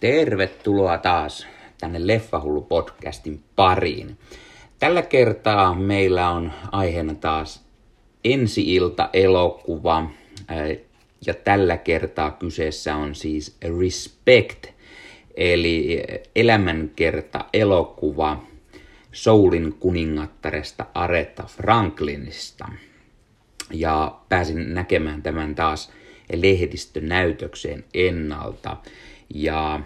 Tervetuloa taas tänne Leffahullu podcastin pariin. Tällä kertaa meillä on aiheena taas ensi-ilta elokuva ja tällä kertaa kyseessä on siis Respect eli elämänkerta elokuva Soulin kuningattaresta Aretha Franklinista. Ja pääsin näkemään tämän taas lehdistönäytökseen ennalta ja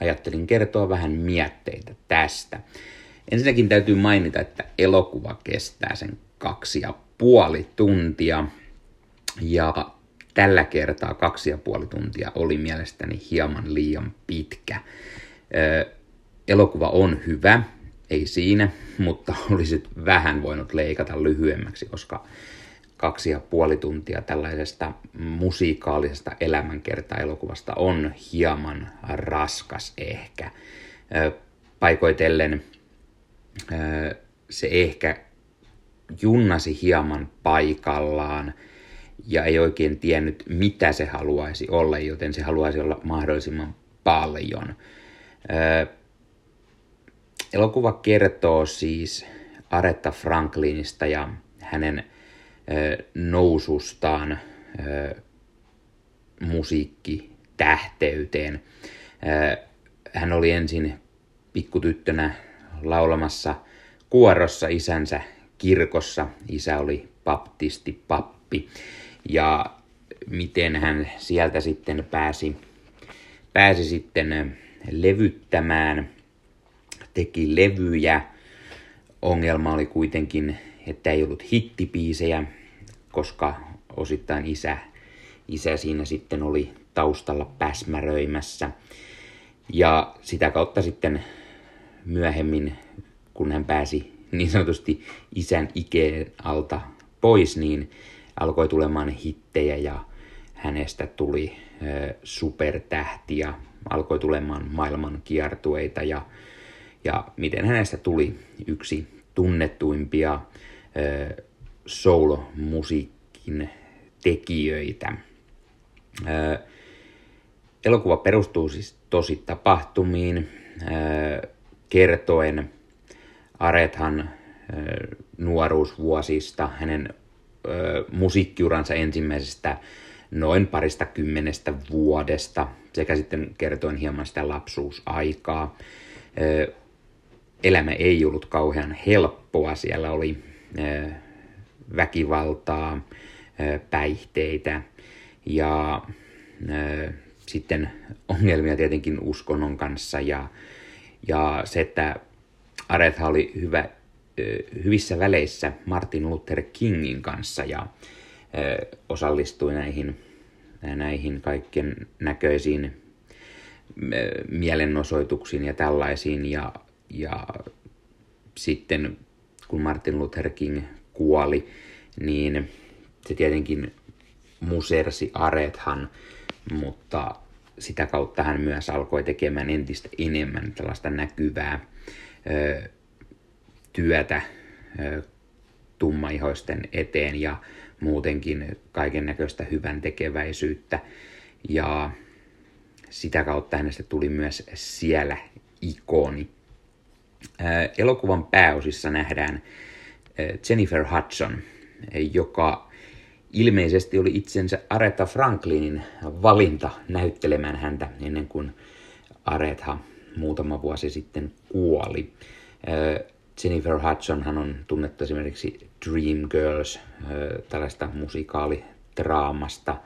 ajattelin kertoa vähän mietteitä tästä. Ensinnäkin täytyy mainita, että elokuva kestää sen kaksi ja puoli tuntia ja tällä kertaa kaksi ja puoli tuntia oli mielestäni hieman liian pitkä. elokuva on hyvä, ei siinä, mutta olisit vähän voinut leikata lyhyemmäksi, koska kaksi ja puoli tuntia tällaisesta musiikaalisesta elämänkerta-elokuvasta on hieman raskas ehkä. Paikoitellen se ehkä junnasi hieman paikallaan ja ei oikein tiennyt, mitä se haluaisi olla, joten se haluaisi olla mahdollisimman paljon. Elokuva kertoo siis Aretha Franklinista ja hänen nousustaan musiikkitähteyteen. Hän oli ensin pikkutyttönä laulamassa kuorossa isänsä kirkossa. Isä oli baptisti, pappi. Ja miten hän sieltä sitten pääsi, pääsi sitten levyttämään, teki levyjä. Ongelma oli kuitenkin, että ei ollut hittipiisejä, koska osittain isä, isä siinä sitten oli taustalla päsmäröimässä. Ja sitä kautta sitten myöhemmin, kun hän pääsi niin sanotusti isän ikeen alta pois, niin alkoi tulemaan hittejä ja hänestä tuli supertähti ja alkoi tulemaan maailman kiertueita ja, ja miten hänestä tuli yksi tunnettuimpia soul-musiikin tekijöitä. Elokuva perustuu siis tosi tapahtumiin, kertoen Arethan nuoruusvuosista, hänen musiikkiuransa ensimmäisestä noin parista kymmenestä vuodesta sekä sitten kertoen hieman sitä lapsuusaikaa. Elämä ei ollut kauhean helppoa, siellä oli väkivaltaa, päihteitä ja sitten ongelmia tietenkin uskonnon kanssa ja, ja se, että Aretha oli hyvä, hyvissä väleissä Martin Luther Kingin kanssa ja osallistui näihin, näihin kaikkien näköisiin mielenosoituksiin ja tällaisiin ja, ja sitten kun Martin Luther King kuoli, niin se tietenkin musersi Arethan, mutta sitä kautta hän myös alkoi tekemään entistä enemmän tällaista näkyvää ö, työtä ö, tummaihoisten eteen ja muutenkin kaiken näköistä hyvän tekeväisyyttä. Ja sitä kautta hänestä tuli myös siellä ikoni. Elokuvan pääosissa nähdään Jennifer Hudson, joka ilmeisesti oli itsensä Aretha Franklinin valinta näyttelemään häntä ennen kuin Aretha muutama vuosi sitten kuoli. Jennifer Hudsonhan on tunnettu esimerkiksi Dreamgirls, tällaista musikaalidraamasta.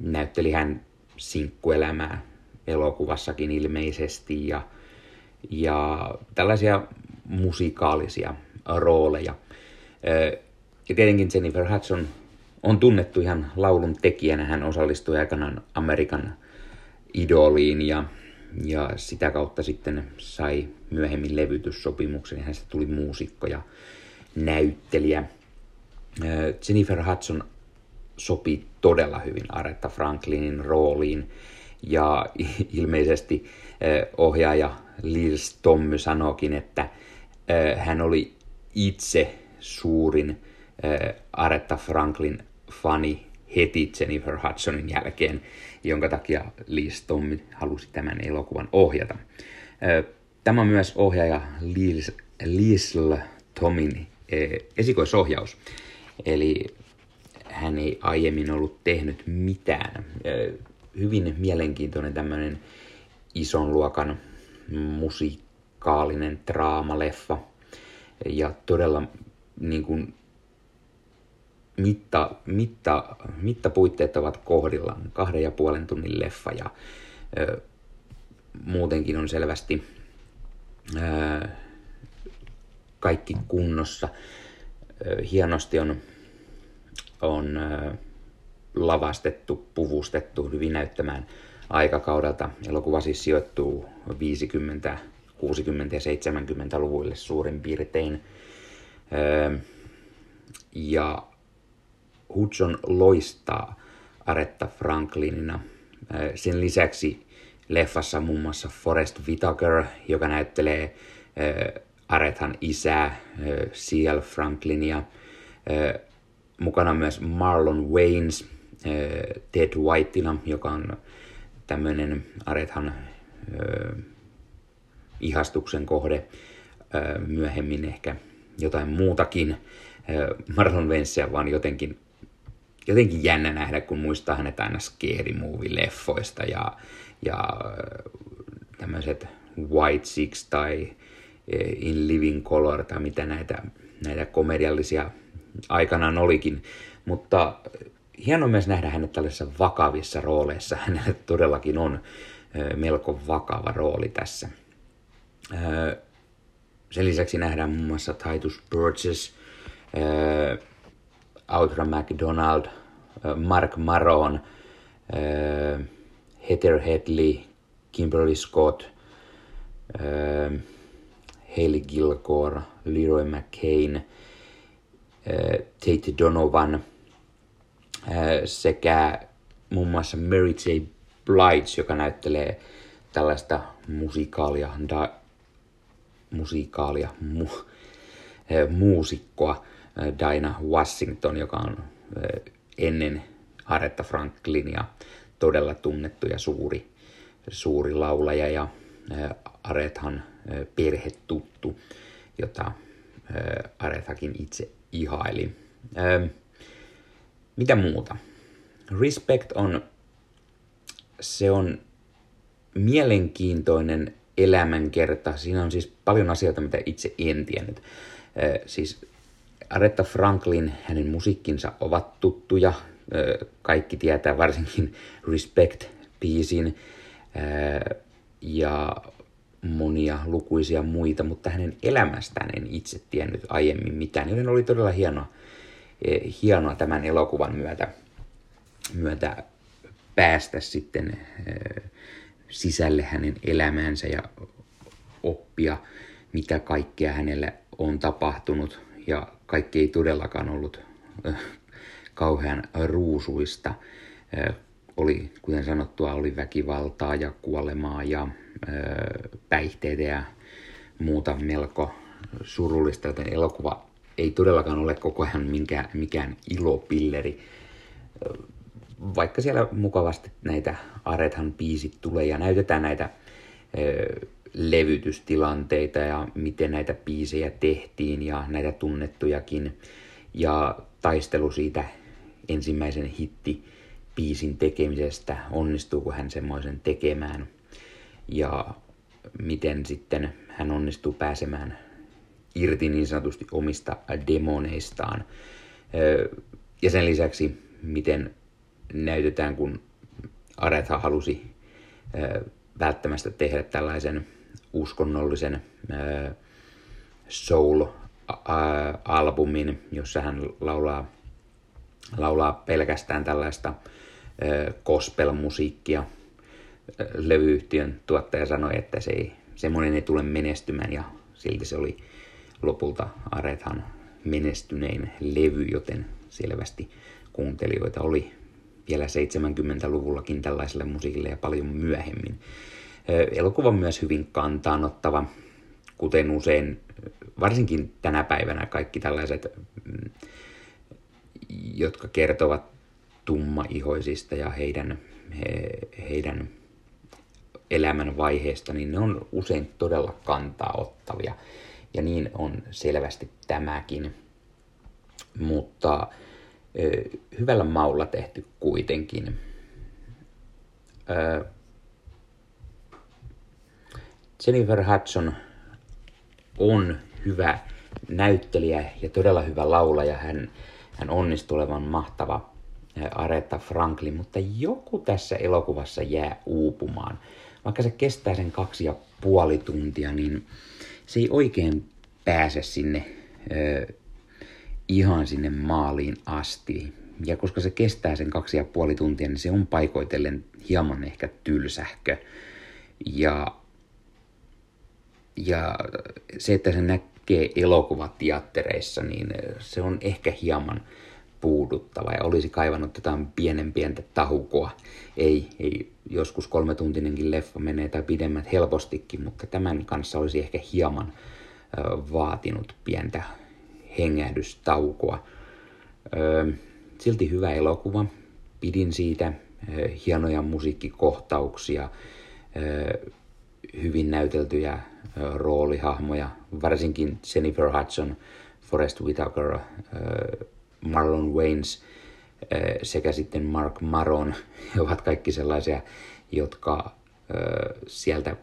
Näytteli hän sinkkuelämää elokuvassakin ilmeisesti ja, ja tällaisia musikaalisia rooleja. Ja tietenkin Jennifer Hudson on tunnettu ihan laulun tekijänä. Hän osallistui aikanaan Amerikan Idoliin ja, ja sitä kautta sitten sai myöhemmin levytyssopimuksen hänestä tuli muusikko ja näyttelijä. Jennifer Hudson sopi todella hyvin Aretha Franklinin rooliin ja ilmeisesti ohjaaja Lils Tommy sanokin, että hän oli itse suurin Aretha Franklin fani heti Jennifer Hudsonin jälkeen, jonka takia Liz Tommy halusi tämän elokuvan ohjata. Tämä on myös ohjaaja Liesl Tomin esikoisohjaus. Eli hän ei aiemmin ollut tehnyt mitään. Hyvin mielenkiintoinen tämmöinen ison luokan musikaalinen draamaleffa. Ja todella niin kuin, mitta, mitta, mittapuitteet ovat kohdillaan. Kahden ja puolen tunnin leffa ja ö, muutenkin on selvästi ö, kaikki kunnossa. Ö, hienosti on, on ö, lavastettu, puvustettu hyvin näyttämään aikakaudelta. Elokuva siis sijoittuu 50, 60 ja 70-luvuille suurin piirtein. Ja Hudson loistaa Aretta Franklinina. Sen lisäksi leffassa muun muassa Forrest Whitaker, joka näyttelee Arethan isää, C.L. Franklinia. Mukana myös Marlon Waynes, Ted Whiteina, joka on tämmöinen Arethan ihastuksen kohde. Myöhemmin ehkä jotain muutakin. Marlon Waynesia vaan jotenkin, jotenkin jännä nähdä, kun muistaa hänet aina Scary Movie-leffoista ja, ja tämmöiset White Six tai In Living Color tai mitä näitä, näitä komediallisia aikanaan olikin. Mutta hienoa myös nähdä hänet tällaisissa vakavissa rooleissa. Hänellä todellakin on melko vakava rooli tässä. Sen lisäksi nähdään muun muassa Titus Burgess, Outra McDonald, Mark Maron, Heather Headley, Kimberly Scott, Haley Gilgore, Leroy McCain, Tate Donovan – sekä muun muassa Mary J. Blige, joka näyttelee tällaista musikaalia, musikaalia, mu, muusikkoa, Dinah Washington, joka on ennen Aretha Franklinia todella tunnettu ja suuri, suuri laulaja ja Arethan perhetuttu, jota Arethakin itse ihaili. Mitä muuta? Respect on, se on mielenkiintoinen elämänkerta. Siinä on siis paljon asioita, mitä itse en tiennyt. Siis Aretha Franklin, hänen musiikkinsa ovat tuttuja. Kaikki tietää varsinkin Respect-biisin ja monia lukuisia muita, mutta hänen elämästään en itse tiennyt aiemmin mitään, joten oli todella hienoa Eh, hienoa tämän elokuvan myötä, myötä päästä sitten sisälle hänen elämäänsä ja oppia, mitä kaikkea hänelle on tapahtunut. Ja kaikki ei todellakaan ollut eh, kauhean ruusuista. Oli, kuten sanottua, oli väkivaltaa ja kuolemaa ja päihteitä ja muuta melko surullista, joten elokuva ei todellakaan ole koko ajan minkään, mikään ilopilleri. Vaikka siellä mukavasti näitä Arethan biisit tulee ja näytetään näitä ö, levytystilanteita ja miten näitä biisejä tehtiin ja näitä tunnettujakin. Ja taistelu siitä ensimmäisen hitti biisin tekemisestä, onnistuuko hän semmoisen tekemään ja miten sitten hän onnistuu pääsemään irti niin sanotusti omista demoneistaan. Ja sen lisäksi, miten näytetään, kun Aretha halusi välttämättä tehdä tällaisen uskonnollisen soul-albumin, jossa hän laulaa, laulaa pelkästään tällaista gospel-musiikkia. Levyyhtiön tuottaja sanoi, että se ei, semmoinen ei tule menestymään ja silti se oli lopulta Arethan menestynein levy, joten selvästi kuuntelijoita oli vielä 70-luvullakin tällaiselle musiikille ja paljon myöhemmin. Elokuva on myös hyvin kantaanottava, kuten usein, varsinkin tänä päivänä kaikki tällaiset, mm, jotka kertovat tummaihoisista ja heidän, he, heidän elämän vaiheesta, niin ne on usein todella kantaa ottavia. Ja niin on selvästi tämäkin. Mutta hyvällä maulla tehty kuitenkin. Jennifer Hudson on hyvä näyttelijä ja todella hyvä laulaja. Hän, hän onnistuu olevan mahtava Aretha Franklin, mutta joku tässä elokuvassa jää uupumaan. Vaikka se kestää sen kaksi ja puoli tuntia, niin se ei oikein pääse sinne ihan sinne maaliin asti. Ja koska se kestää sen kaksi ja puoli tuntia, niin se on paikoitellen hieman ehkä tylsähkö. Ja, ja se, että se näkee elokuvateattereissa, niin se on ehkä hieman puuduttava ja olisi kaivannut jotain pienen pientä tahukoa. Ei, ei joskus kolmetuntinenkin leffa menee tai pidemmät helpostikin, mutta tämän kanssa olisi ehkä hieman vaatinut pientä hengähdystaukoa. Silti hyvä elokuva. Pidin siitä hienoja musiikkikohtauksia, hyvin näyteltyjä roolihahmoja, varsinkin Jennifer Hudson, Forest Whitaker, Marlon Waynes sekä sitten Mark Maron. He ovat kaikki sellaisia, jotka sieltä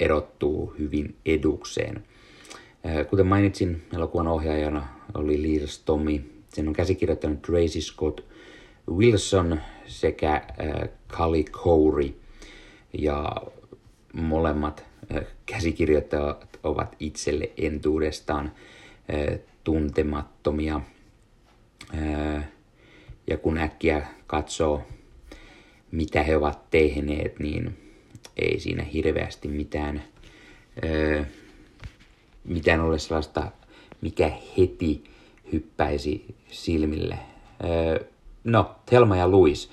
erottuu hyvin edukseen. Kuten mainitsin, elokuvan ohjaajana oli Lirs Tommy. Sen on käsikirjoittanut Tracy Scott Wilson sekä Kali Corey. Ja molemmat käsikirjoittajat ovat itselle entuudestaan tuntemattomia. Ja kun äkkiä katsoo, mitä he ovat tehneet, niin ei siinä hirveästi mitään, mitään ole sellaista, mikä heti hyppäisi silmille. No, Telma ja Louis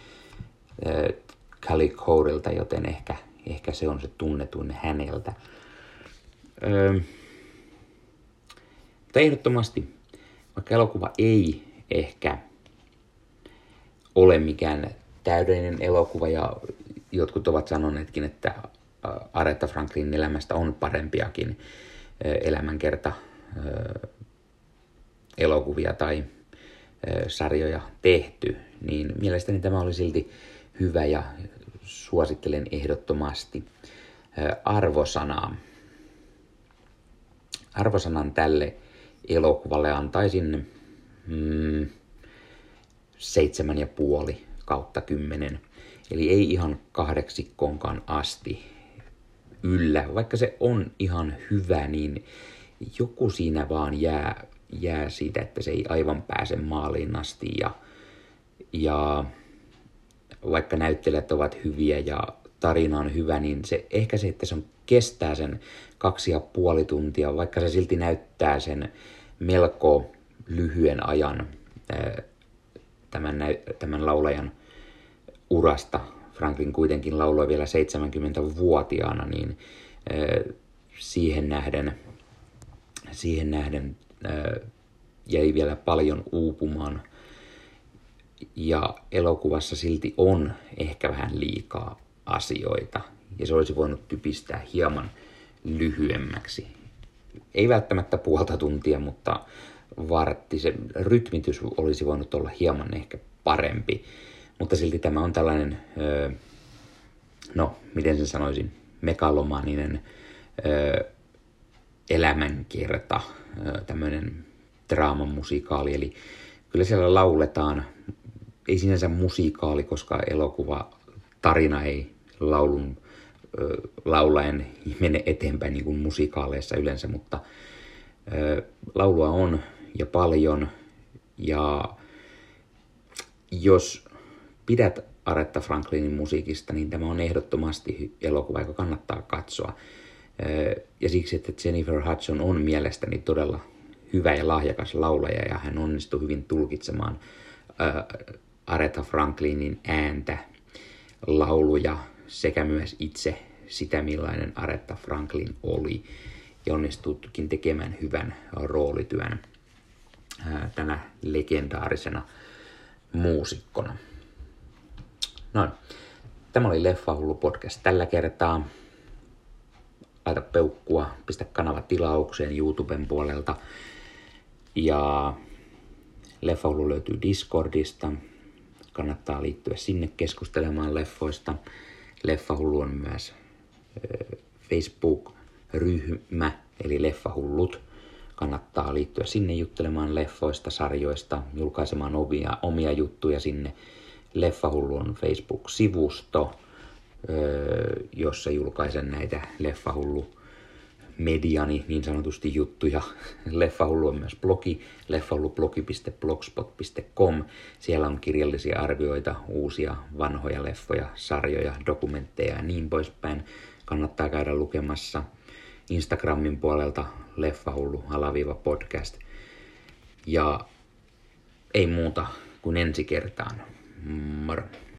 Cali Codelta, joten ehkä, ehkä se on se tunnetuin häneltä. Mutta ehdottomasti, vaikka elokuva ei ehkä ole mikään täydellinen elokuva ja jotkut ovat sanoneetkin, että Aretha Franklin elämästä on parempiakin elämänkerta elokuvia tai sarjoja tehty, niin mielestäni tämä oli silti hyvä ja suosittelen ehdottomasti arvosanaa. Arvosanan tälle elokuvalle antaisin mm, seitsemän ja puoli kautta kymmenen. Eli ei ihan kahdeksikkoonkaan asti yllä. Vaikka se on ihan hyvä, niin joku siinä vaan jää, jää siitä, että se ei aivan pääse maaliin asti. Ja, ja vaikka näyttelijät ovat hyviä ja tarina on hyvä, niin se, ehkä se, että se on, kestää sen kaksi ja puoli tuntia, vaikka se silti näyttää sen melko lyhyen ajan tämän, tämän laulajan urasta. Franklin kuitenkin lauloi vielä 70-vuotiaana, niin siihen nähden, siihen nähden jäi vielä paljon uupumaan. Ja elokuvassa silti on ehkä vähän liikaa asioita, ja se olisi voinut typistää hieman lyhyemmäksi. Ei välttämättä puolta tuntia, mutta vartti. Se rytmitys olisi voinut olla hieman ehkä parempi, mutta silti tämä on tällainen, no miten sen sanoisin, megalomaninen öö, elämänkerta, tämmöinen draamamusikaali, eli kyllä siellä lauletaan, ei sinänsä musiikaali, koska elokuva tarina ei laulun laulaen mene eteenpäin niin kuin musikaaleissa yleensä, mutta laulua on ja paljon. Ja jos pidät Aretha Franklinin musiikista, niin tämä on ehdottomasti elokuva, joka kannattaa katsoa. Ja siksi, että Jennifer Hudson on mielestäni todella hyvä ja lahjakas laulaja ja hän onnistui hyvin tulkitsemaan Aretha Franklinin ääntä, lauluja sekä myös itse sitä, millainen Aretha Franklin oli ja onnistuukin tekemään hyvän roolityön tänä legendaarisena muusikkona. Noin. Tämä oli Leffa Hullu podcast tällä kertaa. Laita peukkua, pistä kanava tilaukseen YouTuben puolelta. Ja Leffa Hullu löytyy Discordista. Kannattaa liittyä sinne keskustelemaan leffoista. Leffa Hullu on myös Facebook-ryhmä, eli Leffahullut. Kannattaa liittyä sinne juttelemaan leffoista, sarjoista, julkaisemaan omia, omia juttuja sinne. Leffahullu on Facebook-sivusto, jossa julkaisen näitä Leffahullu mediani niin sanotusti juttuja. Leffahullu on myös blogi, leffahullublogi.blogspot.com. Siellä on kirjallisia arvioita, uusia vanhoja leffoja, sarjoja, dokumentteja ja niin poispäin. Kannattaa käydä lukemassa Instagramin puolelta leffahullu alaviiva podcast. Ja ei muuta kuin ensi kertaan. Mother.